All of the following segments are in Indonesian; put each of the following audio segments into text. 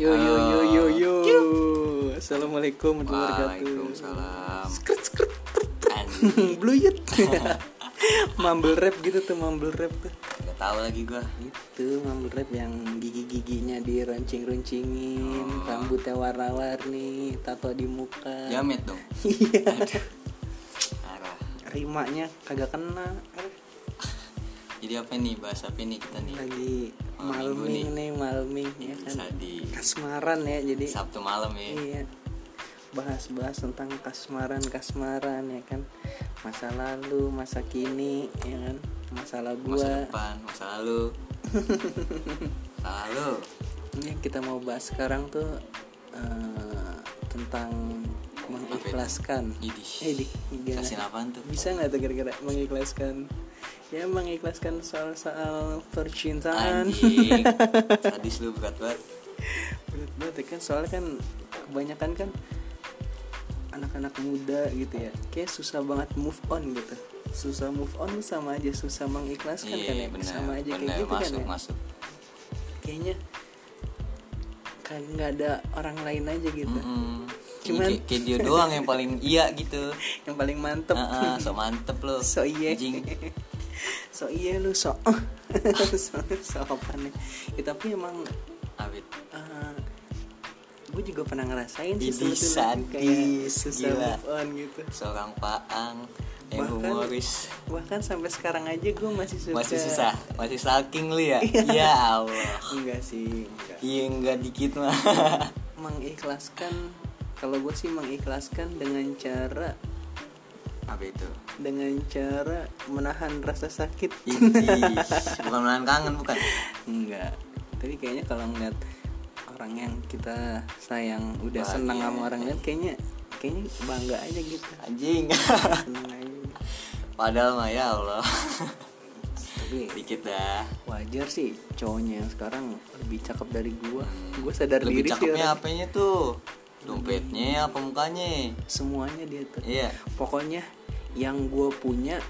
Yo yo yo yo yo. Assalamualaikum warahmatullahi wabarakatuh. Waalaikumsalam. Skrt skrt. Bluyut. mumble rap gitu tuh mumble rap tuh. Gak tahu lagi gua. Itu mumble rap yang gigi-giginya dironcing-roncingin, rambutnya warna-warni, tato di muka. Jamet dong. Iya. Rimanya kagak kena. Aduh, Jadi apa nih bahasa apa nih kita nih? Lagi malming nih, malming ya kan. Bisa di Kasmaran ya jadi. Sabtu malam ya. Iya. Bahas-bahas tentang kasmaran kasmaran ya kan. Masa lalu, masa kini ya kan. Masalah Masa gua. depan, masa lalu. masa lalu. Ini yang kita mau bahas sekarang tuh eh, tentang mengikhlaskan. Idih. Eh, di? Kasih apaan tuh? Bisa nggak tuh kira-kira mengikhlaskan? Ya mengikhlaskan soal-soal percintaan. Anjing. Sadis lu berat banget. Berat banget ya kan soalnya kan kebanyakan kan anak-anak muda gitu ya kayak susah banget move on gitu susah move on sama aja susah mengikhlaskan kan ya Iya, benar. sama aja kayak Benar, gitu masuk, kan ya masuk. kayaknya kayak nggak ada orang lain aja gitu Mm-mm. Cuman- kayak, kayak dia doang yang paling iya gitu. yang paling mantep Heeh, so mantep lo. so iya Anjing. So iya lu so so, so apa nih ya, tapi emang Abit. gue juga pernah ngerasain sih sebetulnya kayak susah gila. move on gitu Seorang paang yang Bahkan- humoris. bahkan sampai sekarang aja gue masih suka Masih susah, masih stalking lu ya? Iya. ya Allah. enggak sih enggak Iya enggak dikit mah. mengikhlaskan kalau gue sih mengikhlaskan dengan cara Apa itu? dengan cara menahan rasa sakit Idih, bukan menahan kangen bukan? enggak tapi kayaknya kalau ngeliat orang yang kita sayang udah Bahagia. senang sama orang lain kayaknya kayaknya bangga aja gitu Anjing. Padahal mah ya Allah. tapi Dikit dah. wajar sih cowoknya yang sekarang lebih cakep dari gua gua sadar Lebih diri sih cakepnya orang. apanya tuh? Dompetnya apa mukanya? semuanya dia tuh Iya. pokoknya yang gue punya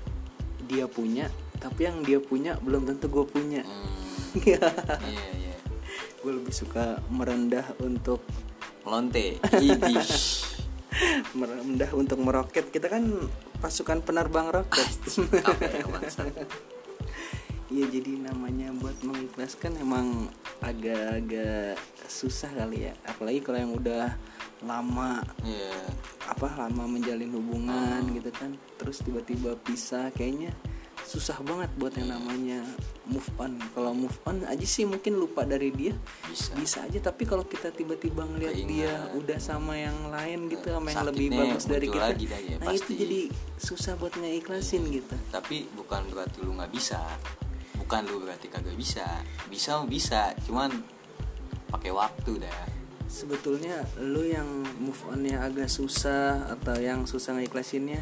dia punya tapi yang dia punya belum tentu gue punya. Hmm, Iya. iya iya. gue lebih suka merendah untuk Lonte. Merendah untuk meroket. Kita kan pasukan penerbang roket. Apa ya Iya jadi namanya buat mengikhlaskan emang agak-agak susah kali ya apalagi kalau yang udah lama Iya. apa lama menjalin hubungan Hmm. gitu kan terus tiba-tiba pisah kayaknya susah banget buat yang namanya move on kalau move on aja sih mungkin lupa dari dia Bisa. bisa aja tapi kalau kita tiba-tiba ngeliat Keingat. dia udah sama yang lain gitu sama yang lebih Sakitnya bagus dari kita lagi dah ya, nah itu pasti. jadi susah buat ngeikhlasin gitu Tapi bukan berarti lu nggak bisa. Bukan lu berarti kagak bisa. Bisa bisa, cuman pakai waktu dah. sebetulnya lu yang move onnya agak susah atau yang susah ngeikhlasinnya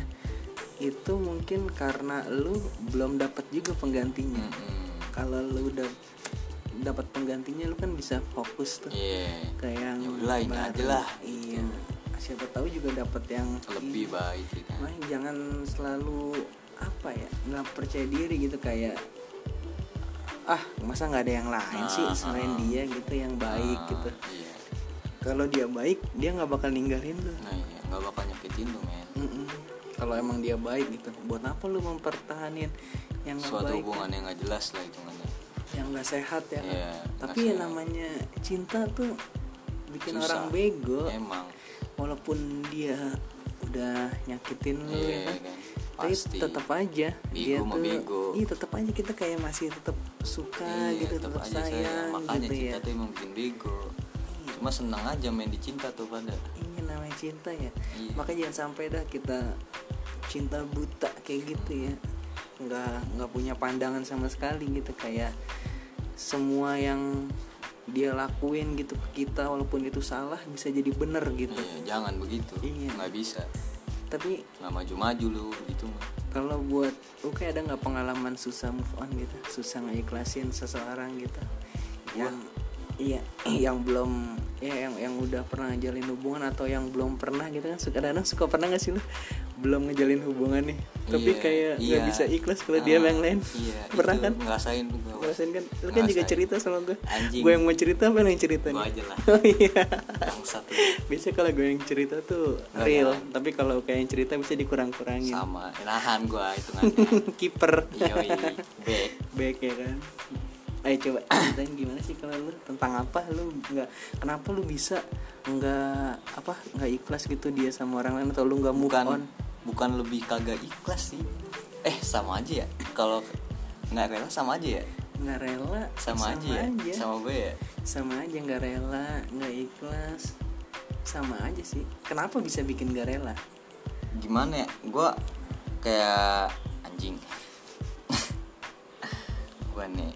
itu mungkin karena lu belum dapat juga penggantinya Mm-mm. kalau lu udah dapat penggantinya lu kan bisa fokus tuh Iya. kayak yang Ya ini baru. aja lah. iya siapa tahu juga dapat yang Lebih baik gitu. Nah, jangan selalu apa ya nggak percaya diri gitu kayak ah masa nggak ada yang lain sih Ah, selain ah. dia gitu yang baik Ah, gitu Iya. kalau dia baik dia nggak bakal ninggalin lu Nah, iya, nggak bakal nyakitin lu, men. Kalau emang dia baik gitu buat apa lu mempertahanin yang Suatu baik hubungan yang nggak jelas lah hitungannya. yang nggak sehat ya kan? Iya, tapi ya namanya cinta tuh bikin Susah. orang bego Emang. walaupun dia udah nyakitin lu Iya, ya kan kan. Tapi Pasti. tetap aja Bego dia tuh bego. iya tetap aja kita kayak masih tetap suka Iya, gitu tetap aja sayang Makanya gitu cinta ya tuh emang bikin bego. Cuma senang aja main di cinta tuh pada. ini namanya cinta ya Iya. makanya jangan sampai dah kita cinta buta kayak gitu ya nggak nggak punya pandangan sama sekali gitu kayak semua yang dia lakuin gitu ke kita walaupun itu salah bisa jadi bener gitu Iya, jangan begitu. Iya. Nggak bisa. Tapi Nggak maju-maju lu gitu mah. kalau buat oke ada nggak pengalaman susah move on gitu? Susah ngeikhlasin seseorang gitu? Yang iya yang belum ya yang yang udah pernah jalin hubungan atau yang belum pernah gitu kan? Suka kadang suka pernah nggak sih lu? Belum ngejalin hubungan nih. Tapi Iya, kayak nggak iya. bisa ikhlas kalau dia Ah, yang lain. iya pernah kan? ngerasain gue ngerasain kan. Lu kan juga cerita sama gue Anjing. gue yang mau cerita apa yang cerita gue nih? aja lah. Oh iya. Bangsat. Lu. biasanya kalau gue yang cerita tuh real tapi kalau kayak yang cerita bisa dikurang-kurangin. Sama. Nahan gue hitungannya kiper. Yoi. Back. Baik ya kan. Ayo coba ceritain gimana sih kalau lu? Tentang apa lu? Nggak. Kenapa lu bisa nggak apa nggak ikhlas gitu dia sama orang lain atau lu nggak move on? Bukan bukan lebih kagak ikhlas sih. Eh sama aja ya. Kalau nggak rela sama aja ya nggak rela. Sama, aja ya? sama gue ya? Sama aja nggak rela nggak ikhlas. Sama aja sih. Kenapa bisa bikin nggak rela? Gimana ya? Gue kayak anjing. Gue nih.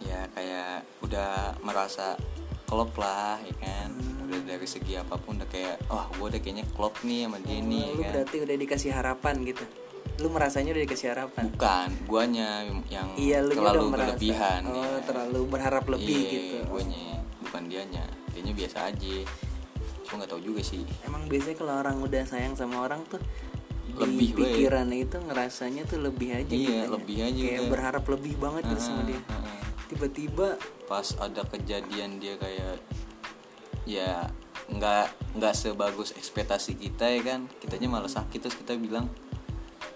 Ya kayak udah merasa klop lah ya kan? Udah dari segi apa pun udah kayak wah gue udah kayaknya klop nih sama dia nih Oh, ya lu kan? berarti udah dikasih harapan gitu lu merasanya udah dikasih harapan? Bukan guanya yang iya lu terlalu udah merasa. berlebihan oh ya. terlalu berharap lebih Iya, gitu. guanya bukan dianya. Dianya biasa aja. Cuma nggak tahu juga sih. Emang biasanya kalau orang udah sayang sama orang tuh Lebih, di pikirannya itu ngerasanya tuh lebih aja Iya, gitu ya. lebih aja kayak udah. berharap lebih banget gitu sama dia. Heeh, heeh. tiba-tiba pas ada kejadian dia kayak ya nggak nggak sebagus ekspektasi kita ya kan. Kitanya malah sakit terus kita bilang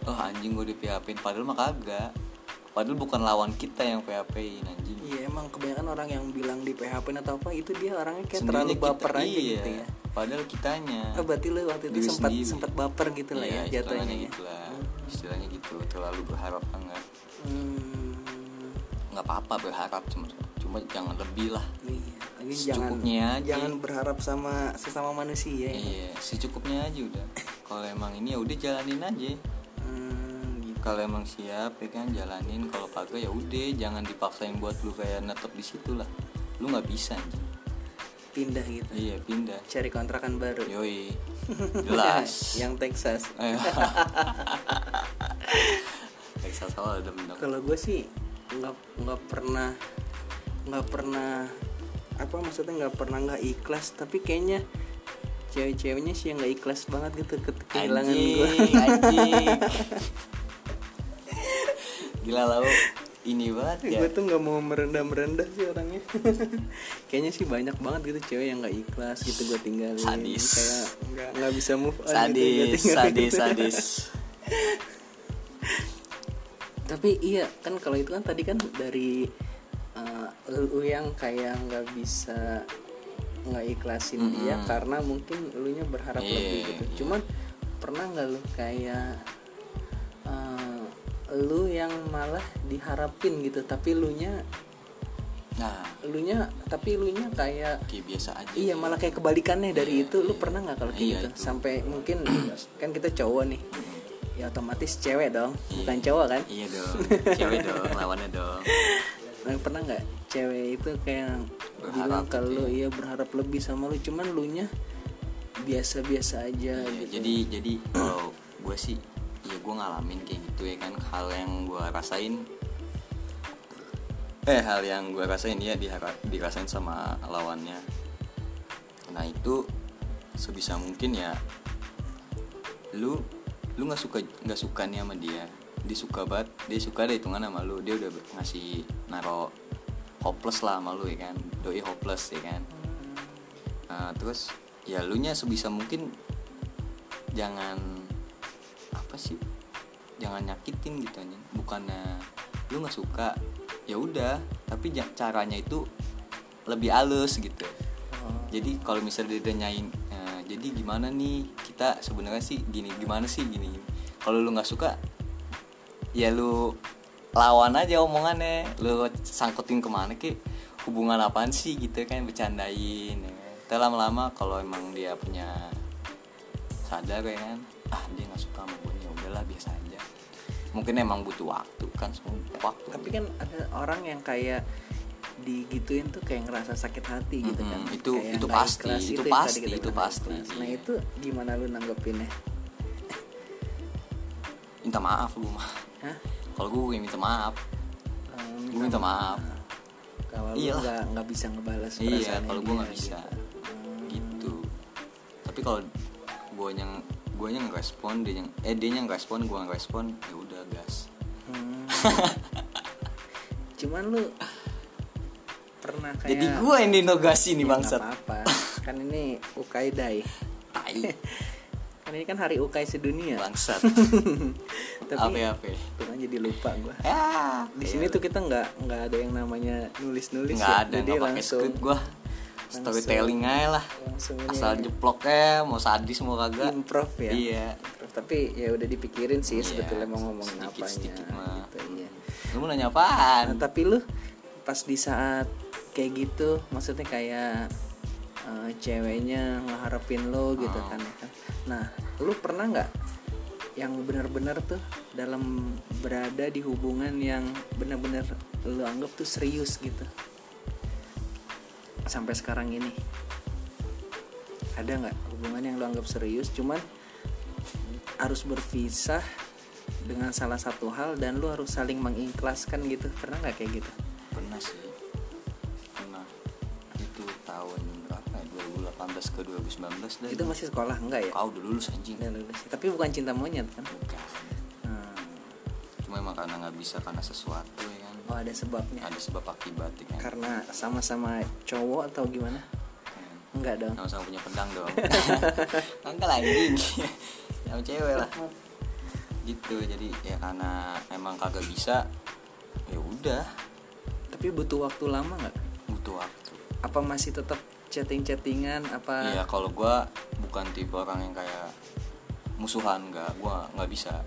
oh anjing gue di PHP padahal mah kagak. Padahal bukan lawan kita yang PHP in anjing. Iya emang kebanyakan orang yang bilang di PHP atau apa itu dia orangnya kayak Sendirinya terlalu kita- baper aja iya, gitu ya. Padahal kitanya. Oh, berarti lu waktu itu sempat sendiri. sempat baper gitu lah Iya, ya jatuhnya ya. gitu lah istilahnya gitu. Terlalu berharap banget Hmm, nggak apa-apa berharap cuma cuma jangan lebih lah. Iya. Lagi jangan Secukupnya aja. jangan berharap sama sesama manusia ya. iya secukupnya aja udah. Kalau emang ini ya udah jalanin aja Hmm, gitu. kalau emang siap ya kan jalanin. Kalau kagak ya udah jangan dipaksain buat lu kayak netep di situ lah. Lu nggak bisa anjing. Pindah gitu. Iya pindah. Cari kontrakan baru. Yoi. Jelas. Yang Texas. Eh. Texas awal ada kalau gue sih nggak nggak pernah nggak pernah apa maksudnya nggak pernah nggak ikhlas. Tapi kayaknya cewek-ceweknya sih yang nggak ikhlas banget gitu ke- kehilangan gue anjing. Gila lau ini banget ya. Gue tuh nggak mau merendah merendah sih orangnya. Kayaknya sih banyak banget gitu cewek yang nggak ikhlas gitu gue tinggalin. Sadis. kayak nggak nggak bisa move on gitu, sadis tinggalin. sadis sadis. Tapi iya kan kalau itu kan tadi kan dari uh, lu yang kayak nggak bisa nggak ikhlasin dia karena mungkin lu nya berharap Iya, lebih gitu. iya. cuman pernah nggak lu kayak uh, lu yang malah diharapin gitu tapi lu nya nah. lu nya tapi lu nya kayak kayak biasa aja Iya malah kayak kebalikannya dari itu. Lu pernah nggak kalau kayak Iya, gitu? itu. sampai mungkin kan kita cowok nih. Ya otomatis cewek dong bukan Iya. cowok kan? Iya dong cewek dong lawannya dong pernah nggak cewek itu kayak Berharap bilang gitu kalau ya. iya berharap lebih sama lu cuman lu nya biasa-biasa aja Iya, gitu. jadi jadi kalau gue sih ya gue ngalamin kayak gitu ya kan hal yang gue rasain. Eh hal yang gue rasain ya dihara- dirasain sama lawannya. Nah itu sebisa mungkin ya lu lu nggak suka nggak suka nih sama dia dia suka banget dia suka deh hitungan sama lu. Dia udah ngasih naro hopeless lah sama lu ya kan? Doi hopeless ya kan? Nah, terus ya lu nya sebisa mungkin jangan apa sih? Jangan nyakitin gitu aja bukannya lu nggak suka ya udah. Tapi caranya itu lebih halus gitu. Oh, jadi kalau misalnya dia nanyain "Eh, jadi gimana nih? Kita sebenarnya sih gini gimana sih gini? Kalau lu nggak suka ya lu lawan aja omongannya. Lu sangkutin ke mana ke hubungan apaan sih gitu kan bercandain ya. kan. Ntar lama-lama kalau emang dia punya sadar ya kan? Ah dia nggak suka sama gue ya udahlah biasa aja. Mungkin emang butuh waktu kan semua waktu. Tapi kan ada orang yang kayak digituin tuh kayak ngerasa sakit hati gitu kan. Mm-mm, itu- Kayak itu pasti, itu tadi pasti, kita itu pasti, nah itu gimana lu nanggepinnya? Minta maaf gue mah Hah? kalau gue minta maaf. Um, gue minta maaf. kalau Iyalah. nggak nggak bisa ngebalas iya kalau gue nggak bisa. gitu. gitu. Tapi kalau gue yang guanya ngerespon dia yang eh dia yang ngerespon gua ngerespon ya udah gas. Hmm. cuman lu pernah kayak jadi gua yang dinogasi nih Ya, bangsat. nggak apa-apa. Kan ini Ukai Day tai ini kan hari Ukai sedunia. Bangsat. Tapi apa apa tuh kan jadi lupa gua. Ya di sini tuh kita nggak nggak ada yang namanya nulis nulis nggak ada jadi pakai langsung script gua. storytelling aja lah. langsung ini asal jeploknya mau sadis mau kagak. Improv ya. Iya. Improv. tapi ya udah dipikirin sih Iya, sebetulnya mau sedikit- apanya sedikit mah. gitu, iya. lu mau nanya apaan? Nah, tapi lu pas di saat kayak gitu maksudnya kayak ceweknya ngeharapin lo gitu Oh. kan. Nah, lu pernah nggak yang benar-benar tuh dalam berada di hubungan yang benar-benar lu anggap tuh serius gitu. Sampai sekarang ini. Ada nggak hubungan yang lu anggap serius cuman harus berpisah dengan salah satu hal dan lu harus saling mengikhlaskan gitu pernah nggak kayak gitu 2019 dah itu masih sekolah? Enggak ya? Kau udah lulus anjing. Udah lulus. tapi bukan cinta monyet kan? Bukan. Hmm. cuma emang karena nggak bisa karena sesuatu ya kan? Oh ada sebabnya. Ada sebab akibat ya kan karena sama-sama cowok atau gimana? Hmm. enggak dong. Sama-sama punya pedang dong. Enggak lah anjing. Sama cewek lah. Gitu jadi ya karena emang kagak bisa ya udah. Tapi butuh waktu lama nggak? Butuh waktu. Apa masih tetap chatting-chattingan apa? Iya kalau gua bukan tipe orang yang kayak musuhan nggak gua nggak bisa.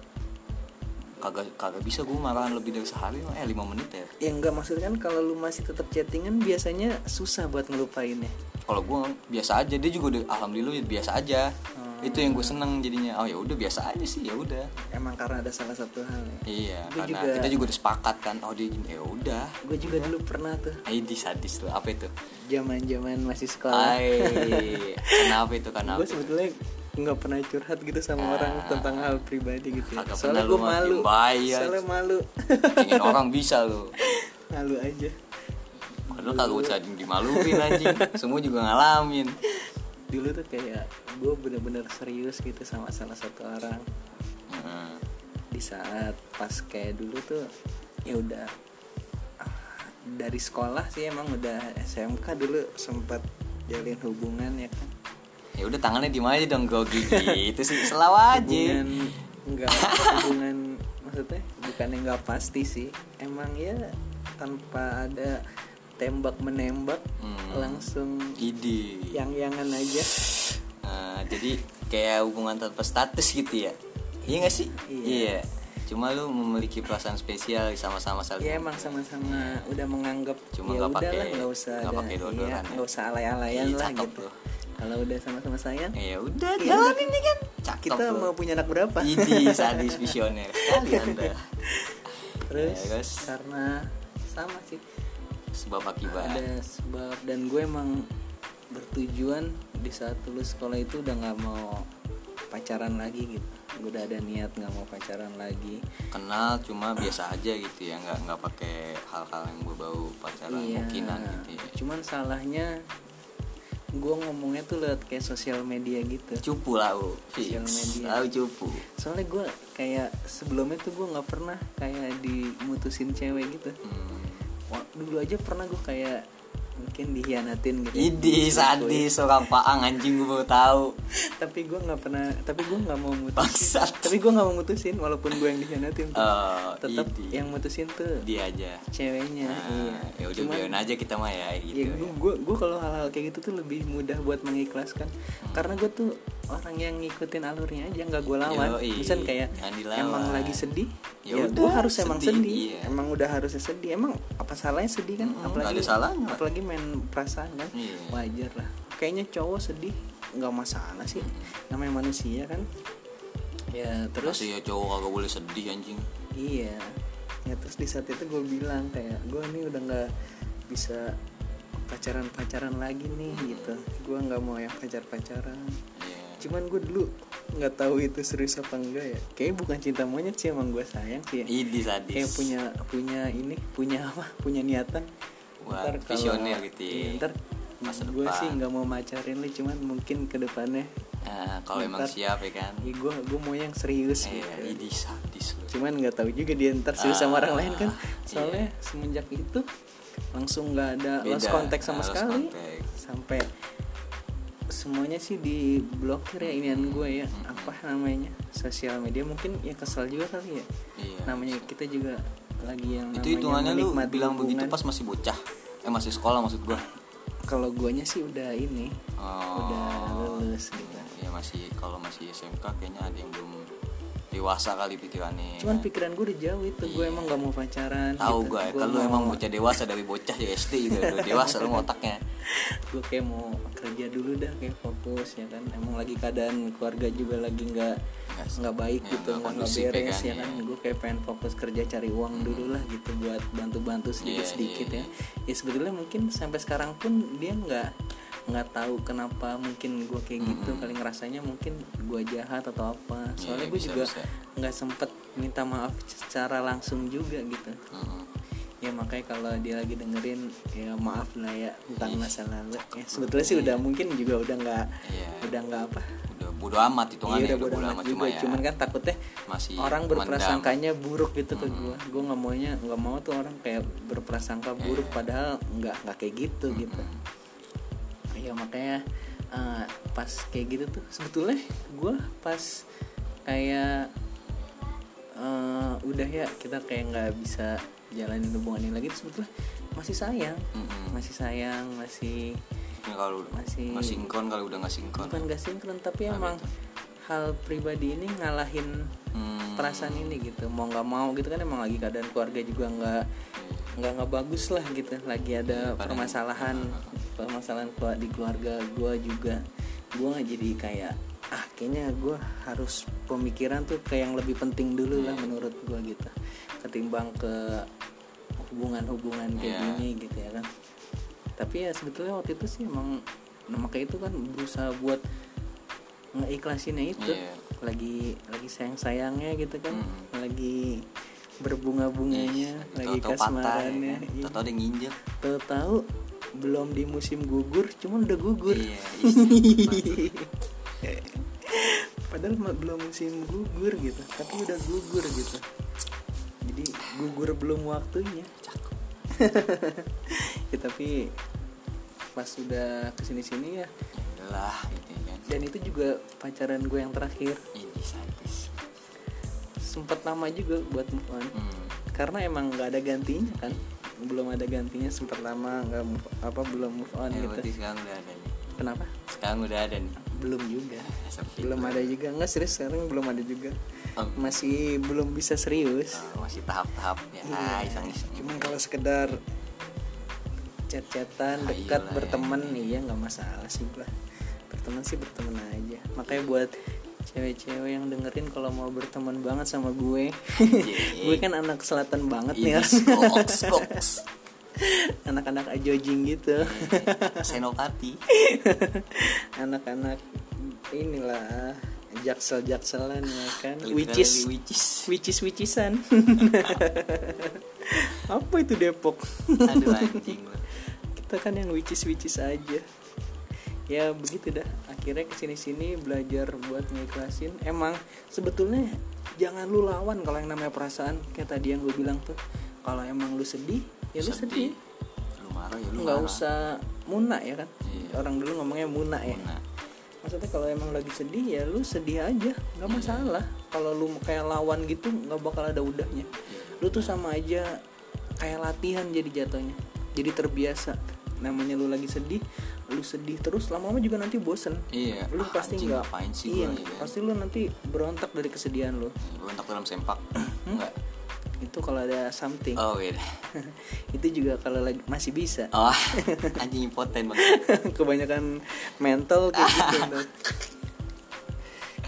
Kagak kagak bisa gua marahan lebih dari sehari eh lima menit ya. Ya enggak maksudnya kan kalau lu masih tetap chattingan biasanya susah buat ngelupainnya. Kalau gua biasa aja dia juga udah alhamdulillah biasa aja. Hmm. Itu yang gue seneng jadinya. Oh ya udah biasa aja sih ya udah. Emang karena ada salah satu hal ya. Iya Gua karena juga- kita juga udah sepakat kan oh dia gini ya udah. Gue juga dulu pernah tuh. Di sadis tuh apa itu? Zaman-zaman masih sekolah. Ay, kenapa itu kenapa gue sebetulnya nggak pernah curhat gitu sama Ah. orang tentang hal pribadi gitu ya. Soalnya gue malu. aja. soalnya malu. Ingin orang bisa lo malu aja. Padahal kagak usah dimaluin anjing. Semua juga ngalamin dulu tuh kayak gue bener-bener serius gitu sama salah satu orang. Heeh. di saat pas kayak dulu tuh ya udah ah, dari sekolah sih emang udah SMK dulu sempat jalin hubungan ya kan. Ya udah tangannya di aja dong gue gigi Itu sih selalu aja. Hubungan enggak hubungan maksudnya bukan yang nggak pasti sih. Emang ya tanpa ada tembak menembak Hmm. langsung Ide yang yangan aja Nah, Jadi kayak hubungan tanpa status gitu ya Iya gak sih? Iya. Cuma lu memiliki perasaan spesial sama-sama saling ya emang sama-sama udah menganggap Cuma ya nggak udah pakai- lah nggak usah nggak pakai iya, dodoran ya. nggak usah alay-alayan Iya, lah gitu loh. kalau udah sama-sama sayang Ya udah Iya. jalanin nih kan Cakep kita lu. mau punya anak berapa Idi sadis visioner sekali anda terus, Ya, terus? karena sama sih Sebab akibat. Ada sebab dan gue emang bertujuan di saat lulus sekolah itu udah nggak mau pacaran lagi gitu. Gue udah ada niat nggak mau pacaran lagi. Kenal cuma biasa aja gitu ya nggak nggak pakai hal-hal yang berbau pacaran iya. mungkinan gitu ya. Cuman salahnya gue ngomongnya tuh lewat kayak sosial media gitu. Cupu lah u Sosial media. tahu cupu. Soalnya gue kayak sebelumnya tuh gue nggak pernah kayak dimutusin cewek gitu. Hmm. Dulu aja pernah gue kayak mungkin dihianatin gitu. Idi sadis orang paang anjing gue baru tahu. Tapi gue nggak pernah tapi gue nggak mau mutusin. Bangsat. Tapi gue nggak mau mutusin walaupun gue yang dihianatin tuh. Eh, tetap idi. yang mutusin tuh dia aja. ceweknya nah, iya. ya udah Cuman, biarin aja kita mah ya ya gitu gue gue gue kalau hal-hal kayak gitu tuh lebih mudah buat mengikhlaskan. Karena gue tuh orang yang ngikutin alurnya aja nggak gue lawan Yoi, misal kayak emang lagi sedih Ya ya, udah, gue harus emang sedih, sedih iya. emang udah harusnya sedih emang apa salahnya sedih kan Mm-mm, apalagi ada salahnya. apalagi main perasaan kan Iya. wajar lah kayaknya cowok sedih nggak masalah sih namanya manusia kan ya terus Masih ya cowok kagak boleh sedih anjing Iya. Ya terus di saat itu gue bilang kayak gue nih udah nggak bisa pacaran-pacaran lagi nih gitu. Gue nggak mau yang pacar-pacaran. Iya. Cuman gue dulu nggak tahu itu serius apa enggak ya. Kayaknya bukan cinta monyet sih emang gue sayang sih. Ya. Idi sadis Kayak punya punya ini punya apa? Punya niatan. Wah, Ntar kalau- visioner gitu ya. iya, Ntar Masa gue sih nggak mau macarin lu cuman mungkin ke depannya Nah, kalau emang siap ya kan ya gue gue mau yang serius eh gitu ini sadis cuman nggak tahu juga dia ntar serius sama orang Ah, lain kan iya. soalnya semenjak itu langsung nggak ada lost contact sama ah, sekali sampai semuanya sih diblokir ya inian gue ya apa namanya sosial media. Mungkin ya kesel juga kali ya. Iya. Namanya kita juga lagi yang itu hitungannya lu bilang begitu hubungan. pas masih bocah. Eh masih sekolah maksud gua. Kalau guanya sih udah ini oh, udah lulus gitu. Ya masih kalau masih SMK kayaknya ada yang belum dewasa kali pikirannya. Cuman pikiran gue udah jauh itu. Gue emang gak mau pacaran Iya. tahu gitu. gue Gua kalau mau- emang bocah dewasa dari bocah ya SD juga udah dewasa lu otaknya. Gue kayak mau kerja dulu dah kayak fokus ya kan? Emang lagi keadaan keluarga juga lagi nggak Nggak- baik ya, gitu nggak ya beres kan, ya kan? Iya. gue kayak pengen fokus kerja cari uang dulu lah gitu buat bantu-bantu sedikit sedikit iya, ya. ya sebetulnya mungkin sampai sekarang pun dia nggak nggak tahu kenapa mungkin gue kayak gitu. Kali ngerasanya mungkin gue jahat atau apa. Soalnya Iya, gue juga nggak sempet minta maaf secara langsung juga gitu. Mm-mm. Ya makanya kalau dia lagi dengerin ya maaf lah ya tentang Ih. masa lalu ya sebetulnya sih udah mungkin juga udah nggak Iya. udah nggak apa udah bodo amat iya hitungannya udah bodo amat juga cuma ya cuman kan takutnya masih orang mendam. berprasangkanya buruk gitu ke gua gua nggak maunya nggak mau tuh orang kayak berprasangka buruk Iya. padahal nggak nggak kayak gitu gitu ya makanya eh, pas kayak gitu tuh sebetulnya gua pas kayak eh, udah ya kita kayak nggak bisa jalanin hubungan ini lagi. Sebetulnya masih sayang Mm-mm. masih sayang masih Mungkin kalau masih- nggak sinkron kalau udah nggak sinkron. bukan gak sinkron tapi Apa emang hal pribadi ini ngalahin Hmm. perasaan ini gitu. Mau nggak mau gitu kan emang lagi keadaan keluarga juga nggak nggak nggak bagus lah gitu. Lagi ada Iya, kadang- permasalahan permasalahan kelu- di keluarga gue juga. Gue nggak jadi kayak ah kayaknya gue harus pemikiran tuh kayak yang lebih penting dulu Iya. lah menurut gue gitu ketimbang ke hubungan-hubungan kayak Iya. gini gitu ya kan tapi ya sebetulnya waktu itu sih emang nah, makanya itu kan berusaha buat ngeiklasinnya itu Iya. lagi lagi sayang sayangnya gitu kan Hmm. lagi berbunga bunganya lagi Tahu-tahu patah ya kasmarannya kan? iya. Tahu-tahu ada nginjek tahu tahu belum di musim gugur cuman udah gugur iya padahal belum musim gugur gitu tapi udah gugur gitu. Jadi gugur belum waktunya. Ya tapi pas sudah ke sini sini ya. Lah gitu ya kan. Dan itu juga pacaran gue yang terakhir. Ini sadis. Sempat lama juga buat move on. Hmm. karena emang nggak ada gantinya kan. Belum ada gantinya sempat lama nggak move, apa belum move on ya, gitu. sekarang udah ada nih. Kenapa? Sekarang udah ada nih belum juga. Seperti belum itu. ada juga. Nggak serius sekarang belum ada juga. Oh. masih belum bisa serius. Ah, masih tahap-tahap ya. Iya. iseng-iseng. Cuman kalau sekedar chat-chatan Ah, dekat iyalah, berteman iya. nggak masalah sih lah berteman sih berteman aja. Makanya buat cewek-cewek yang dengerin kalau mau berteman banget sama gue. Gue kan anak selatan banget nih ini skoks skoks anak-anak ajojing gitu. Senopati anak-anak inilah jaksel jakselan ya kan. Literally which is which is. which is which isan. Apa itu Depok? Aduh anjing. Kita kan yang which is aja. Ya begitu dah. Akhirnya ke sini sini belajar buat ngiklasin. Emang sebetulnya jangan lu lawan kalau yang namanya perasaan. Kayak tadi yang gue bilang tuh. Kalau emang lu sedih ya lu sedih, lu marah ya lu nggak usah muna ya kan? Iya. orang dulu ngomongnya muna ya. Nah, maksudnya kalau emang lagi sedih ya lu sedih aja. Nggak masalah. Kalau lu kayak lawan gitu nggak bakal ada udahnya. Lu tuh sama aja kayak latihan jadi jatuhnya. Jadi terbiasa. Namanya lu lagi sedih lu sedih terus lama-lama juga nanti bosen. Iya. Lu Ah, pasti nggak ngapain sih iya gua, ya? kan? pasti lu nanti berontak dari kesedihan lu. Berontak dalam sempak. Enggak itu kalau ada something. Oh beda itu juga kalau lagi masih bisa. Oh anjing impoten banget. Kebanyakan mental kayak gitu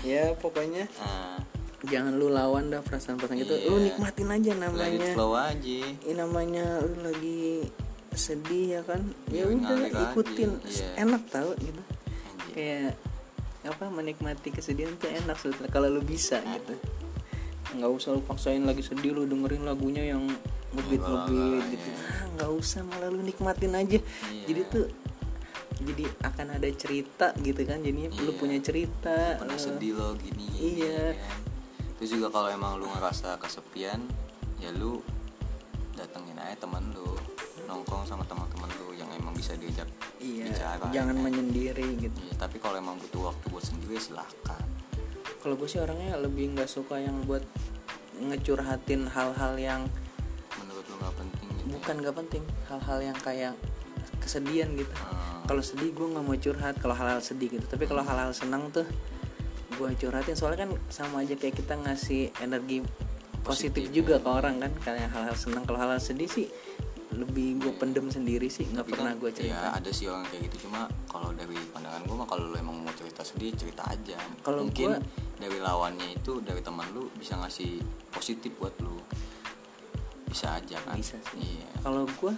ya pokoknya. Ah, jangan lu lawan dah perasaan-perasaan gitu. Iya. lu nikmatin aja lagi namanya. flow aja. Ini namanya lu lagi sedih ya kan? Ya Iya, udah ikutin. Iya. enak tau gitu. Kayak apa menikmati kesedihan tuh enak sebetulnya kalau lu bisa gitu nggak usah lu paksain lagi sedih lu dengerin lagunya yang ngebeat enggak, gitu ah nggak usah malah lu nikmatin aja Iya. jadi tuh jadi akan ada cerita gitu kan jadinya lu Iya. punya cerita pernah eh, sedih lo gini Iya. kan. terus juga kalau emang lu ngerasa kesepian ya lu datengin aja teman lu nongkrong sama teman-teman lu yang emang bisa diajak iya bicara jangan ya kan. menyendiri gitu Iya, tapi kalau emang butuh waktu buat sendiri ya silahkan kalau gue sih orangnya lebih nggak suka yang buat ngecurhatin hal-hal yang menurut lu nggak penting gitu ya. bukan nggak penting hal-hal yang kayak kesedihan gitu. Hmm. kalau sedih gue nggak mau curhat. Kalau hal-hal sedih gitu. Tapi kalau hal-hal senang tuh gue curhatin. Soalnya kan sama aja kayak kita ngasih energi positif, Positif, juga ya. ke orang kan. Kayak hal-hal senang. Kalau hal-hal sedih sih lebih gue pendem sendiri sih nggak pernah kan, gue ya cerita ada sih orang kayak gitu. Cuma kalau dari pandangan gue mah kalau lu emang mau cerita sedih cerita aja. Kalau mungkin gua- dari lawannya itu dari teman lu bisa ngasih positif buat lu. Bisa aja kan? Bisa sih. iya. Kalau gue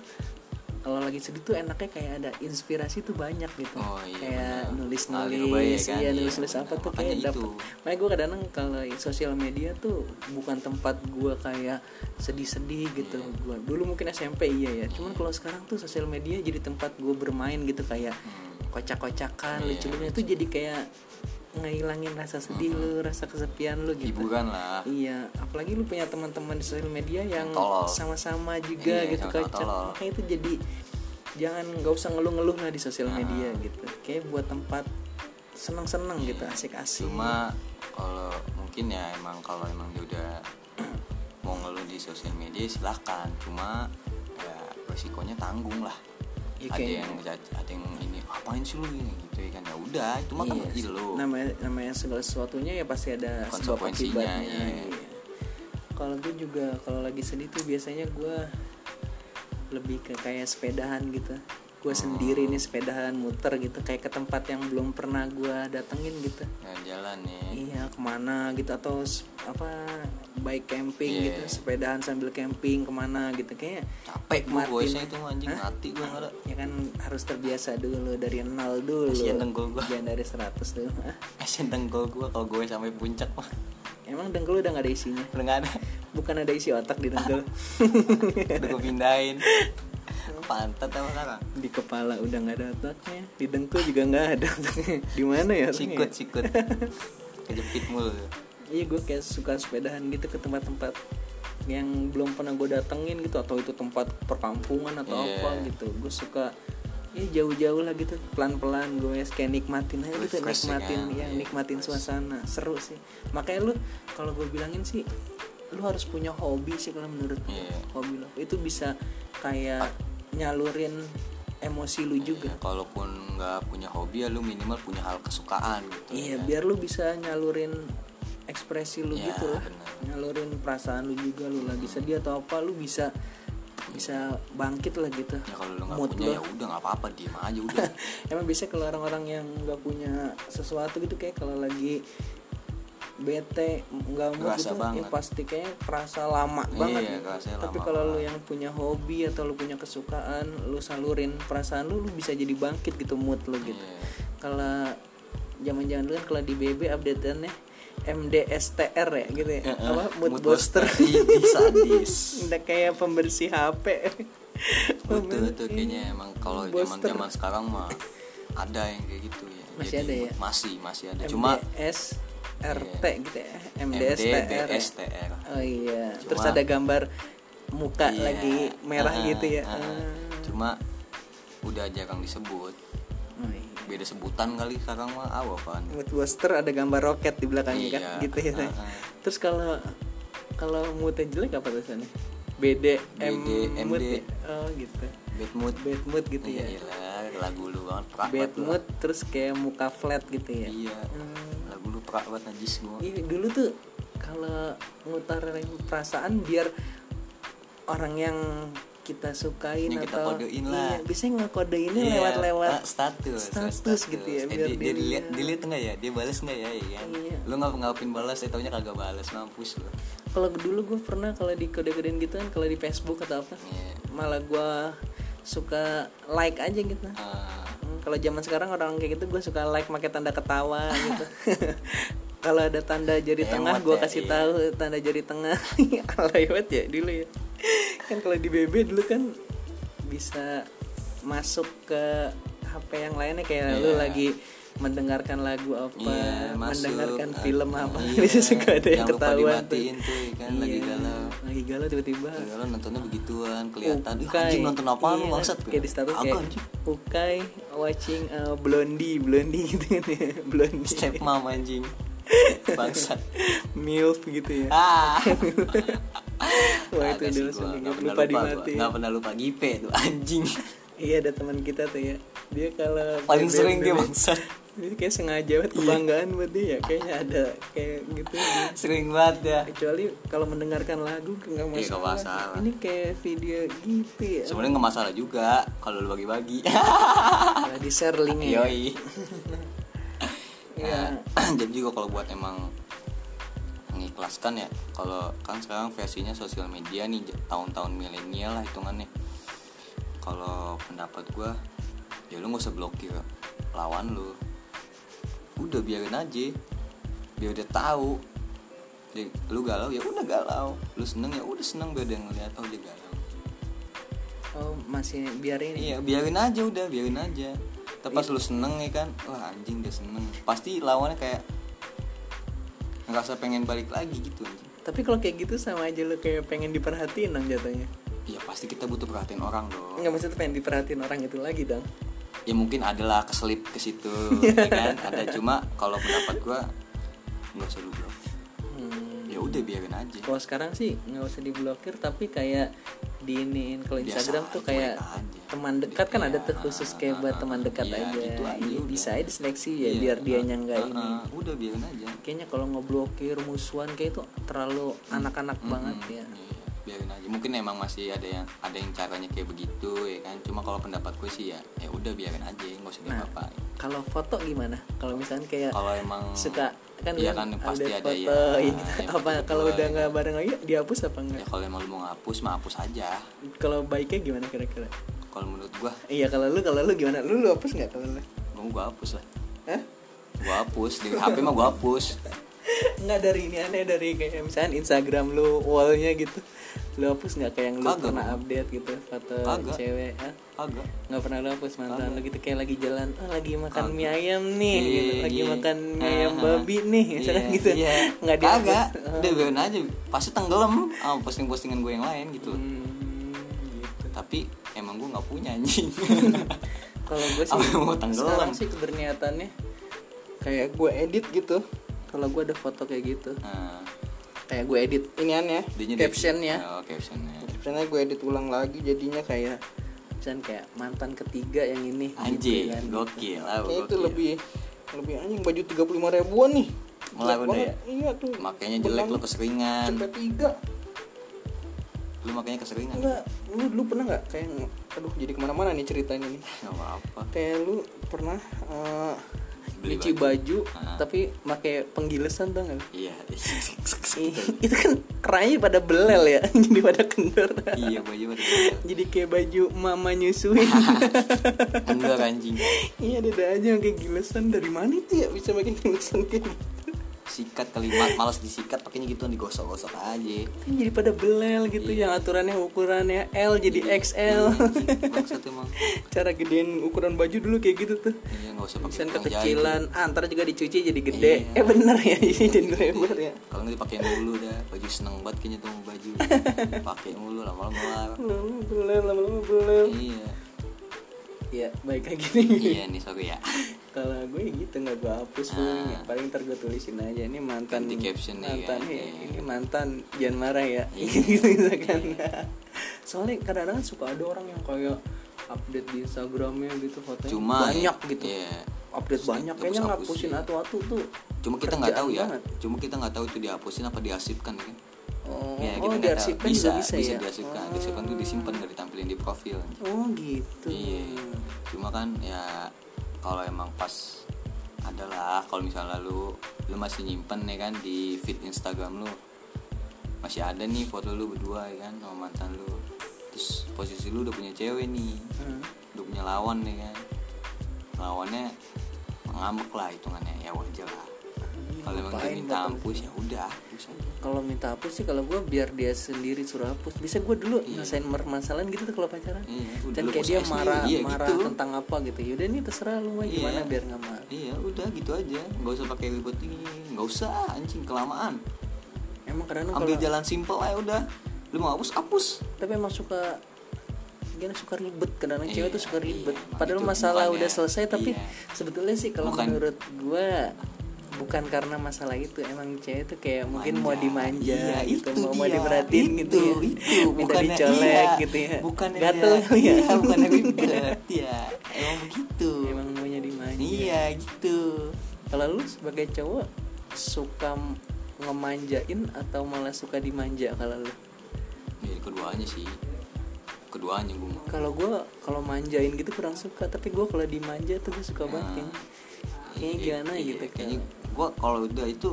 kalau lagi sedih tuh enaknya kayak ada inspirasi tuh banyak gitu Oh, iya, kayak benar. nulis nulis baik, kan? iya Iya, nulis nulis apa tuh kayak dapet makanya gue kadang kalau sosial media tuh bukan tempat gue kayak sedih-sedih gitu Iya. gua dulu mungkin SMP iya ya cuman kalau sekarang tuh sosial media jadi tempat gue bermain gitu kayak Hmm. kocak-kocakan Iya. lucu-lucunya itu jadi kayak ngehilangin rasa sedih lu rasa kesepian lu gitu hiburan lah Iya, apalagi lu punya teman-teman di sosial media yang sama-sama juga Iya, gitu tolol. Makanya itu jadi jangan nggak usah ngeluh-ngeluh lah di sosial Ah. media gitu. Kayak buat tempat seneng-seneng gitu, asik-asik. Iya. cuma kalau mungkin ya emang kalau emang dia udah mau ngeluh di sosial media silahkan cuma ya resikonya tanggung lah Ya, ada yang ada yang ini apain sih lu ini gitu ya kan ya udah itu mah kan Iya, iya, lu namanya namanya segala sesuatunya ya pasti ada Konsekuensinya, akibatnya. iya. Iya. Kalau gue juga kalau lagi sedih tuh biasanya gue lebih ke kayak sepedahan gitu. Gue sendiri nih sepedahan muter gitu kayak ke tempat yang belum pernah gue datengin gitu. jalan-jalan nih Iya ke mana gitu atau apa bike camping Iya. gitu sepedahan sambil camping ke mana gitu kayak capek gue itu anjing mati gue ya kan harus terbiasa dulu dari nol dulu. Kasian dengkul gua. jangan dari 100 dulu Hah? Kasian dengkul gue kalau gue sampai puncak mah. Emang dengkul udah nggak ada isinya? Udah nggak ada. Bukan ada isi otak di dengkul. Udah gue pindahin pantat sama sekarang di kepala udah nggak ada otaknya di dengkul juga nggak ada otaknya. Di mana ya sikut ya? sikut. Kejepit mulu. Iya gue kayak suka sepedahan gitu ke tempat-tempat yang belum pernah gue datengin gitu atau itu tempat perkampungan atau Iya. apa gitu. Gue suka ya jauh-jauh lah gitu pelan-pelan gue kayak nikmatin aja gitu ya nikmatin ya. Iya, nikmatin suasana. Seru sih. Makanya lu kalau gue bilangin sih lu harus punya hobi sih kalau menurut Iya. hobi lo itu bisa kayak nyalurin emosi lu juga Ya, kalaupun nggak punya hobi ya lu minimal punya hal kesukaan gitu Iya, ya. biar lu bisa nyalurin ekspresi lu Iya, gitu lah. benar. Nyalurin perasaan lu juga lu lagi sedih atau apa lu bisa bisa bangkit lah gitu. ya kalau lu nggak Mood punya ya udah nggak apa-apa diem aja udah Emang biasanya kalau orang-orang yang nggak punya sesuatu gitu kayak kalau lagi bete nggak mood Kerasa gitu ya banget. pasti kayak kerasa lama Iya, banget. gitu. tapi lama kalau lu yang punya hobi atau lu punya kesukaan lu salurin perasaan lu lu bisa jadi bangkit gitu mood lu gitu. Iya. kalau zaman-zaman dulu kan kalau di BB updateannya MDSTR ya gitu ya. Eh, eh, apa? Mood, booster. Ih, sadis. Udah kayak pembersih HP betul tuh kayaknya emang kalau Mood zaman booster. zaman sekarang mah ada yang kayak gitu ya. Masih ada ya? masih masih ada. Cuma RT gitu ya MD MDSTR ya? BSTR oh iya Cuma- terus ada gambar muka Iya, lagi merah ah, gitu ya ah. Ah. cuma udah jarang disebut Oh, iya. beda sebutan kali sekarang mah ah apaan mood booster ada gambar roket di belakangnya kan Iya, gitu ya ah, ah. terus kalau kalau moodnya jelek apa tulisannya BD M BD, mood MD. ya? oh gitu bad mood bad mood gitu ya Iya lah, lagu lu banget bad mood terus kayak muka flat gitu ya iya Hmm. Perak banget najis gua Iya dulu tuh kalau ngutarin perasaan biar orang yang kita sukain Yang kita atau kodein lah. iya, biasanya ngekodeinnya Iya, lewat-lewat ah, status status gitu ya, Eh, biar dia, dia dilihat lihat. dilihat nggak ya dia balas nggak ya iya kan Iya. lu ngap ngapin balas ya taunya kagak balas mampus lu kalau dulu gue pernah kalau di kode-kodein gitu kan kalau di Facebook atau apa Iya. malah gue suka like aja gitu Hmm, kalau zaman sekarang orang kayak gitu gue suka like pakai tanda ketawa gitu kalau ada tanda jari Emot tengah gue ya, kasih iya. tahu tanda jari tengah alay banget ya dulu ya kan kalau di BB dulu kan bisa masuk ke HP yang lainnya kayak lu Iya. lagi mendengarkan lagu apa, Iya, masuk, mendengarkan ah, film apa, iya, itu suka ada yang, yang ketahuan dimatiin tuh, ya kan, lagi Iya, galau. lagi galau tiba-tiba. Kalau nontonnya begituan kelihatan, Ih, Ukai. anjing nonton apa lu Iya, bangsat kayak di status kayak anjing. Ukai watching uh, Blondie Blondie gitu kan ya Blondie Step mom anjing. Bangsat. milf gitu ya Ah. wah itu pernah lupa dimatiin Nggak pernah lupa gipe tuh anjing. Iya ada teman kita tuh ya dia kalau Paling BBM sering dia BBM, bangsat. dia kayak sengaja banget kebanggaan buat dia ya kayaknya ada kayak gitu Sering banget ya. kecuali kalau mendengarkan lagu nggak Iya, masalah. masalah. ini kayak video gitu ya Sebenarnya nggak masalah juga kalau lu bagi-bagi. Nggak di share linknya Yoi. ya Nah, jadi juga kalau buat emang mengikhlaskan ya kalau kan sekarang versinya sosial media nih tahun-tahun milenial lah hitungannya kalau pendapat gua ya lu nggak usah blokir. Lawan lu. Udah biarin aja. Biar dia tahu. Jadi, lu galau ya udah galau. Lu seneng ya udah seneng biar dia ngeliat oh dia galau. Oh masih biarin. Iya biarin aja udah biarin aja. Tapi pas lu seneng ya kan wah anjing dia seneng. Pasti lawannya kayak ngerasa pengen balik lagi gitu anjing. Tapi kalau kayak gitu sama aja lu kayak pengen diperhatiin dong jatuhnya Iya pasti kita butuh perhatian orang dong. Nggak maksudnya pengen diperhatiin orang itu lagi dong. Ya mungkin adalah keselip ke situ ya kan? Ada cuma kalau pendapat gua nggak usah lu blok. Hmm. ya udah biarin aja. Kalau sekarang sih nggak usah diblokir tapi kayak diinin kalau Biasa Instagram tuh kayak teman dekat kan ada Iya, tuh khusus kayak buat teman dekat iya, aja. gitu aja, Iya, udah. bisa aja diseleksi ya Iya, biar dia uh, nggak uh, ini. udah biarin aja. Kayaknya kalau ngeblokir musuhan kayak itu terlalu anak-anak banget ya. Iya, biarin aja. Mungkin emang masih ada yang ada yang caranya kayak begitu ya kan? Cuma kalau pendapat gue sih ya ya udah biarin aja nggak usah Nah, diapa-apain. kalau foto gimana? Kalau misalnya kayak kalau emang suka kan Iya kan, pasti update ada foto ya, gitu. yang apa kalau udah ya. nggak bareng lagi dihapus apa ya enggak kalau emang lu mau ngapus mah hapus aja. Kalau baiknya gimana kira-kira? Kalau menurut gua iya kalau lu kalau lu gimana? Lu lu hapus nggak kalau lu? Gua gua hapus lah. Hah? gua hapus di HP mah gua hapus nggak dari ini aneh dari kayak misalnya Instagram lu wallnya gitu lu hapus nggak kayak yang lu Kagak, pernah update gitu foto Kagak. cewek ah? agak nggak pernah lu hapus mantan Kagak. lu gitu kayak lagi jalan ah lagi makan Kagak. mie ayam nih Iya, gitu. lagi iya. makan mie ayam ah. babi nih misalnya Iya, gitu iya. nggak dihapus Kagak, Ah. udah biarin aja pasti tenggelam sama posting-postingan gue yang lain gitu Hmm, gitu. tapi emang gue nggak punya anjing kalau gue sih mau tenggelam? sih keberniatannya kayak gue edit gitu kalau gue ada foto kayak gitu nah, kayak gue edit ini aneh dianya captionnya oh, captionnya captionnya gue edit ulang lagi jadinya kayak misalnya kayak mantan ketiga yang ini anjing gitu kan. gokil lah Kayaknya itu gokil. lebih lebih anjing baju 35 ribuan nih. Malah udah ya? Iya tuh. makanya jelek lo keseringan Cepet tiga. lu makanya keseringan Enggak, lu dulu pernah nggak kayak aduh jadi ke mana-mana nih ceritanya nih. nggak apa-apa Kayak lu pernah Beli nyuci baju, Ah. tapi pakai penggilesan tau gak? iya. Itu kan kerahnya pada belel ya jadi pada kendor. Iya baju pada jadi kayak baju mama nyusuin. Enggak anjing. Iya ada aja yang kayak gilesan. Dari mana itu ya bisa pakai gilesan kayak gitu sikat kalimat malas disikat pakainya gituan digosok-gosok aja. Kan jadi pada belel gitu yang aturannya ukurannya L jadi XL maksud emang. Cara gedein ukuran baju dulu kayak gitu tuh. Iya nggak usah pakai kekecilan, ah, ntar juga dicuci jadi gede. Iya. Eh bener ya, jadi lebar ya. kalau nggak dipakai mulu dah baju seneng banget kayaknya tuh baju. Pakai mulu lama-lama. Melar Lama belel, lama-lama belel. iya Ya, baik kayak gini. iya nih sorry ya Kalau gue gitu nggak gue hapus paling ya. Paling ntar gue tulisin aja ini mantan Ganti caption nih, mantan kan. nih, Iya. ini mantan jangan marah ya. Iya. gitu misalkan. Soalnya kadang-kadang suka ada orang yang kayak update di Instagramnya gitu fotonya cuma banyak ya, gitu. iya. Update banyak kayaknya ngapusin atu-atu tuh. cuma kita nggak tahu ya banget. cuma kita nggak tahu itu dihapusin apa diarsipkan ya kan Oh, ya, oh kita nggak diarsipkan bisa juga bisa, ya. diarsipkan diarsipkan tuh disimpan nggak ditampilin di profil Oh gitu. Iya. Cuma kan ya kalau emang pas adalah kalau misalnya lu lu masih nyimpen ya kan di feed Instagram lu masih ada nih foto lu berdua ya kan sama mantan lu terus posisi lu udah punya cewek nih Hmm. udah punya lawan nih kan lawannya ngambek lah hitungannya ya wajar lah kalau emang minta potong hapus ya udah. Hapus kalau minta hapus sih kalau gue biar dia sendiri suruh hapus. Bisa gue dulu Iya. permasalahan gitu tuh kalau pacaran. Iya, dan kayak dia sendiri. marah Iya, marah gitu. tentang apa gitu. Yaudah nih terserah lu mau Iya. gimana biar nggak marah? Iya udah gitu aja. Nggak usah pakai ribet ini. Nggak usah anjing kelamaan. Emang kadang ambil kalau jalan simple aja udah. Lu mau hapus hapus. Tapi emang suka gimana? Suka ribet. Cewek Iya, tuh suka ribet. iya, padahal masalah bukannya- udah selesai tapi iya. sebetulnya sih kalau menurut gue bukan karena masalah itu emang cewek tuh kayak mungkin mau Manja. dimanja Iya, gitu itu mau, mau diperhatiin itu, gitu ya. itu. Minta bukannya dicolek iya, gitu ya. Bukannya gatel kali ya. Iya, bukannya ribet. Ya emang begitu. Emang maunya dimanja. Iya gitu. Kalau lu sebagai cowok suka ngemanjain atau malah suka dimanja kalau lu? Ya keduanya sih. Keduanya gue kalau gue kalau manjain gitu kurang suka. Tapi gue kalau dimanja tuh gue suka banget Nah, kayaknya kayaknya gimana iya, gitu kayaknya kalau gue kalau udah itu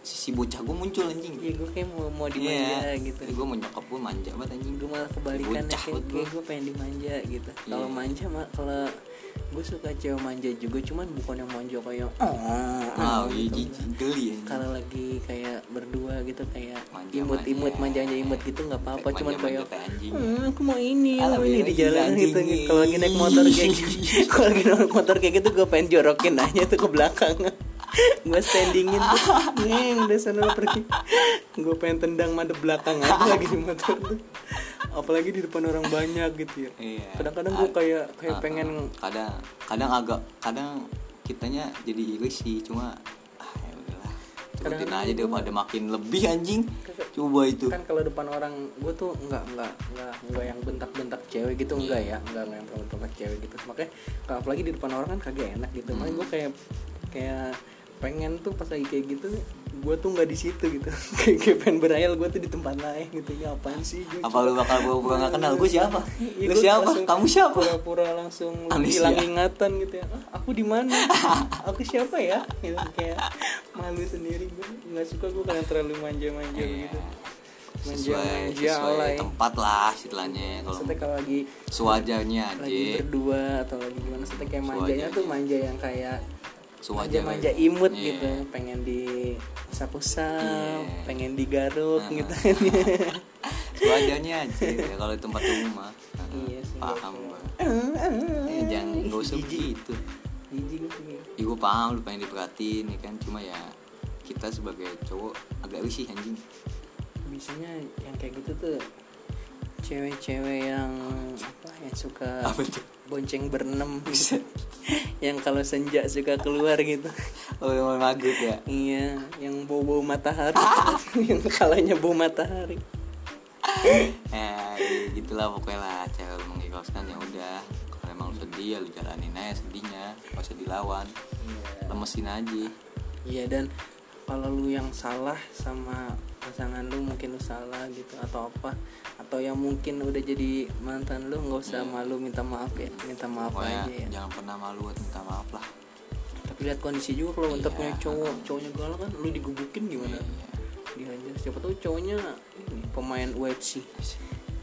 sisi bocah gue muncul anjing iya gue kayak mau mau dimanja gitu gue mau nyokap gue manja banget anjing gue malah kebalikannya Bocah kayak, gua. gue pengen dimanja gitu kalau Iya. manja mah kalau gue suka cewek manja juga cuman bukan yang manja kayak oh, ah iya gitu. jijik geli anjing kalau lagi kayak berdua gitu kayak Manja, imut-imut manja. manja imut gitu nggak apa-apa Kayak cuman kayak. "Hmm, aku mau ini mau ini di jalan anjing. gitu kalau lagi naik motor kayak gitu kalau lagi naik motor kayak gitu gue pengen jorokin aja tuh ke belakang gue standingin tuh. Neng udah sana pergi. Gue pengen tendang madep belakang aja lagi di motor tuh. Apalagi di depan orang banyak gitu ya. Iya. kadang-kadang gue kayak kayak Ah, pengen ah. kadang kadang agak kadang kitanya jadi iri sih cuma ah ya udahlah. Kadang-kadang aja daripada makin lebih anjing. Coba itu. Kan kalau depan orang gue tuh nggak nggak nggak nggak yang bentak-bentak cewek gitu Iya. enggak ya. Nggak yang bentak cewek gitu. Makanya kalau apalagi di depan orang kan kagak enak gitu. Makanya gue kayak kayak pengen tuh pas lagi kayak gitu gue tuh nggak di situ gitu. Kayak, kayak pengen berayal gue tuh di tempat lain gitu. Ya apaan sih gue apa lu bakal pura-pura nggak kenal? Gue siapa? Iya, lu siapa? kamu siapa? pura-pura langsung hilang ingatan gitu ya. Ah, aku di mana? Aku siapa ya? Gitu kayak malu sendiri gue nggak suka gue karena terlalu manja-manja Iya. gitu. Sesuai manja-manja sesuai alay tempat lah istilahnya kalau Maksudnya kalau lagi sewajarnya lagi aja berdua atau lagi gimana Maksudnya kayak manjanya tuh manja yang kayak manja-manja imut Iya. gitu pengen di usap-usap Iya. pengen digaruk Nah. gitu kan aja ya, kalau di tempat umum mah Iya sih, paham gitu. gua Eh, jangan gak usah begitu jijik gue ya gue paham lu pengen diperhatiin ya kan cuma ya kita sebagai cowok agak risih anjing biasanya yang kayak gitu tuh cewek-cewek yang apa yang suka Apa tuh? Bonceng berenam gitu. yang kalau senja suka keluar gitu. Oh yang mau maghrib ya? Iya yang bau bau matahari. Yang kalanya bau matahari. Ya gitulah pokoknya lah cewek mengikhlaskan ya udah kalau emang lu sedih ya lu jalanin aja sedihnya gak usah dilawan. Lemesin aja. Iya dan kalau lu yang salah sama pasangan lu mungkin lu salah gitu atau apa atau yang mungkin udah jadi mantan lu nggak usah malu minta maaf ya minta maaf pokoknya aja ya. jangan pernah malu buat minta maaf lah. Tapi lihat kondisi juga kalau ntar Iya. punya cowok cowoknya galak kan lu digebukin gimana? Iya. dihajar siapa tahu cowoknya ini pemain UFC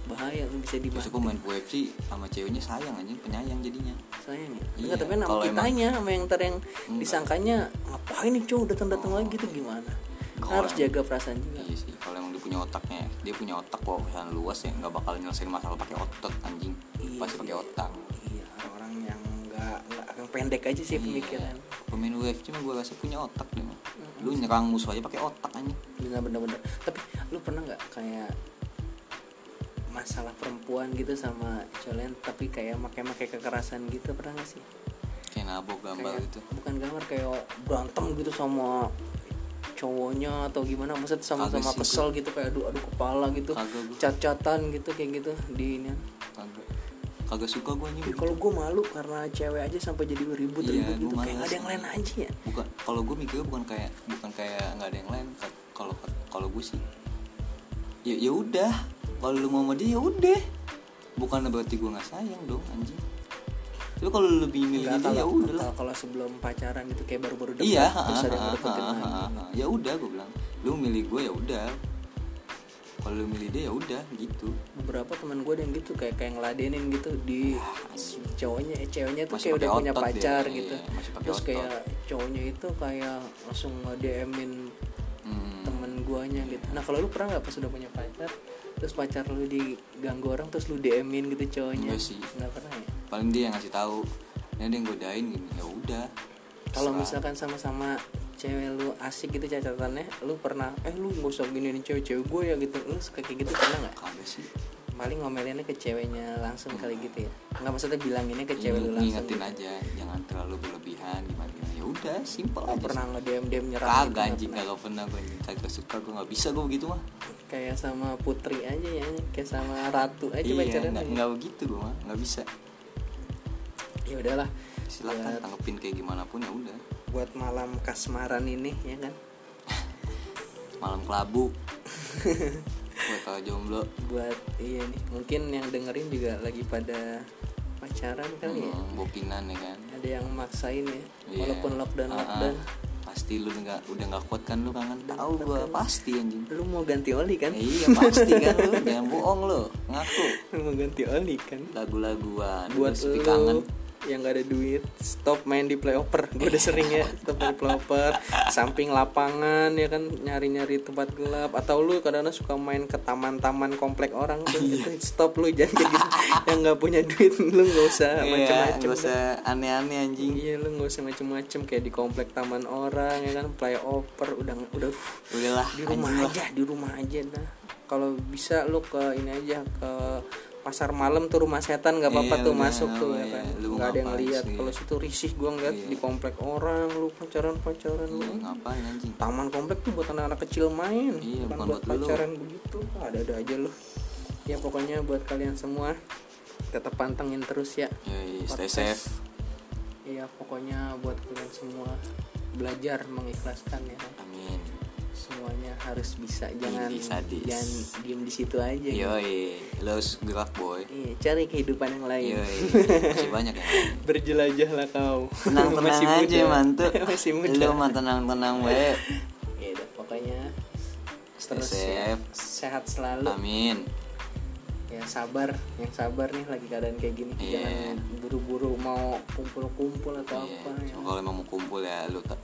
bahaya lu bisa dibantu aku main UFC sama ceweknya sayang anjing penyayang jadinya. Sayang ya? Iya, enggak tapi sama kalau emang- kitanya sama yang ntar yang Enggak. disangkanya ngapain nih cowok datang datang lagi gitu gimana Kalau harus jaga perasaan juga Iya sih, kalau emang dia punya otaknya, dia punya otak wawasan luas ya, nggak bakal nyelesain masalah pakai otot anjing, Iya pasti pakai otak. iya orang-orang yang enggak yang pendek aja sih Iya. pemikiran Pemain UFC mah gue rasa punya otak dia mah. Lu nyerang musuh aja pakai otak anjing. bener bener bener tapi lu pernah nggak kayak masalah perempuan gitu sama cowok tapi kayak makai-makai kekerasan gitu pernah gak sih Kayak nabok gambar kayak, gitu. bukan gambar kayak berantem gitu sama cowoknya atau gimana maksudnya sama-sama kesel gitu kayak adu adu kepala gitu cat-catan gitu kayak gitu di ini Kagak. Kagak suka gue. Tapi kalau gue malu karena cewek aja sampai jadi ribut Iya, ribut gitu kayak nggak ada yang lain aja ya Bukan, kalau gue mikirnya bukan kayak bukan kayak nggak ada yang lain. Ka- Kalau kalau gue sih, ya ya udah. Kalau lu mau sama dia ya udah. Bukan berarti gue nggak sayang dong anjing. Tapi kalau lebih milih dia ya udah lah. kalau- sebelum pacaran gitu kayak baru-baru dekat iya terus ada yang deketin ya udah gue bilang. Lu milih gue ya udah. Kalau lu milih dia ya udah gitu. Beberapa teman gue ada yang gitu kayak kayak ngeladenin gitu. Di cowoknya eh, ceweknya tuh Masih kayak udah punya dia, pacar iya, gitu pakai terus otot. kayak cowoknya itu kayak langsung nge-DM-in hmm. temen guanya gitu. Nah kalau lu pernah nggak pas udah punya pacar terus pacar lu diganggu orang terus lu DM-in gitu cowoknya? Enggak sih. nggak pernah ya? Paling dia yang ngasih tahu ini ada yang godain gini ya udah. Kalau misalkan sama-sama cewek lu asik gitu catatannya lu pernah eh lu nggak usah gini cewek-cewek gue ya gitu. Lu suka kayak gitu pernah nggak? Kagak sih. Paling ngomelinnya ke ceweknya langsung kali gitu ya? Nggak maksudnya bilanginnya ke cewek lu Ini- langsung ngingetin gitu. aja jangan terlalu berlebihan gimana gimana ya udah simpel Nggak aja pernah nge DM DM nyerang kagak gitu, nggak anjing kagak pernah gue kagak suka gue nggak bisa gue begitu mah kayak sama putri aja ya kayak sama ratu aja iya pacaran nggak nggak begitu gue mah nggak bisa. Ya udahlah. Silakan Buat- tanggepin kayak gimana pun ya udah. buat malam kasmaran ini ya kan? Malam kelabu. Buat kalau jomblo. Buat iya nih mungkin yang dengerin juga lagi pada pacaran kali ya. Hmm, bokinan ya kan? Ada yang maksain ya Iya. walaupun lockdown Ah, ah. lockdown pasti lu nggak udah nggak kuat kan lu kangen? Tahu gue pasti anjing. Lu mau ganti oli kan? Ya iya pasti kan lu. Jangan bohong lu ngaku. Lu mau ganti oli kan? Lagu-laguan buat lu kangen yang gak ada duit stop main di playoper gue udah sering ya stop main di playoper samping lapangan ya kan nyari-nyari tempat gelap. Atau lu kadang-kadang suka main ke taman-taman komplek orang tuh itu stop lu jangan kayak gitu. Yang nggak punya duit lu nggak usah iya macam-macam nggak usah aneh-aneh anjing. Iya lu nggak usah macem-macem kayak di komplek taman orang ya kan playoper udah udah udahlah di rumah lah. aja di rumah aja dah. Kalau bisa lu ke ini aja ke pasar malam tuh rumah setan nggak apa-apa Iya, tuh udah, masuk tuh ya iya. kan. Lu nggak ada yang lihat. kalau situ risih gua ngeliat Iya. di komplek orang lu pacaran pacaran lu Iya, ngapain anjing? Taman komplek tuh buat anak-anak kecil main Iya, bukan buat buat lu. pacaran begitu. Ada ada aja lu. Ya pokoknya buat kalian semua tetap pantengin terus ya. Yoi, stay Podcast. safe. Iya pokoknya buat kalian semua belajar mengikhlaskan ya. Kan amin semuanya harus bisa. Jangan Ini sadis. jangan diem di situ aja. Gitu. yoi lo harus gerak boy. Iya, cari kehidupan yang lain. Yoi masih banyak ya berjelajahlah kau. Tenang-tenang Masih muda. aja mantu. Masih muda. Lo mah tenang-tenang bae ya udah pokoknya terus ya, sehat selalu. Amin. Ya sabar. Yang sabar nih lagi keadaan kayak gini. Iya. jangan buru-buru mau kumpul-kumpul atau Iya, apa ya. kalau emang mau kumpul ya lu tak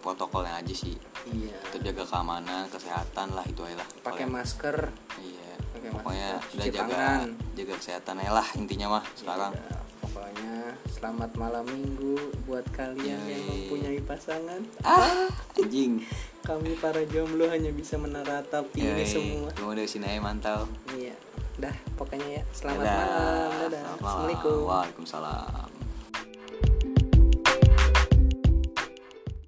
protokolnya aja sih. Iya. Terjaga keamanan kesehatan lah itu aja lah. Pakai masker. Iya. Pakai pokoknya masker, udah jaga tangan. jaga kesehatan aja lah intinya mah sekarang. Ya udah, pokoknya selamat malam minggu buat kalian yang mempunyai pasangan. Ah anjing. Kami para jomblo hanya bisa menaratapi ini Yoi, semua. Cuma dari sini aja mantau. Iya. Dah pokoknya ya selamat Dadah. malam. Dadah. Selamat malam. assalamualaikum. Waalaikumsalam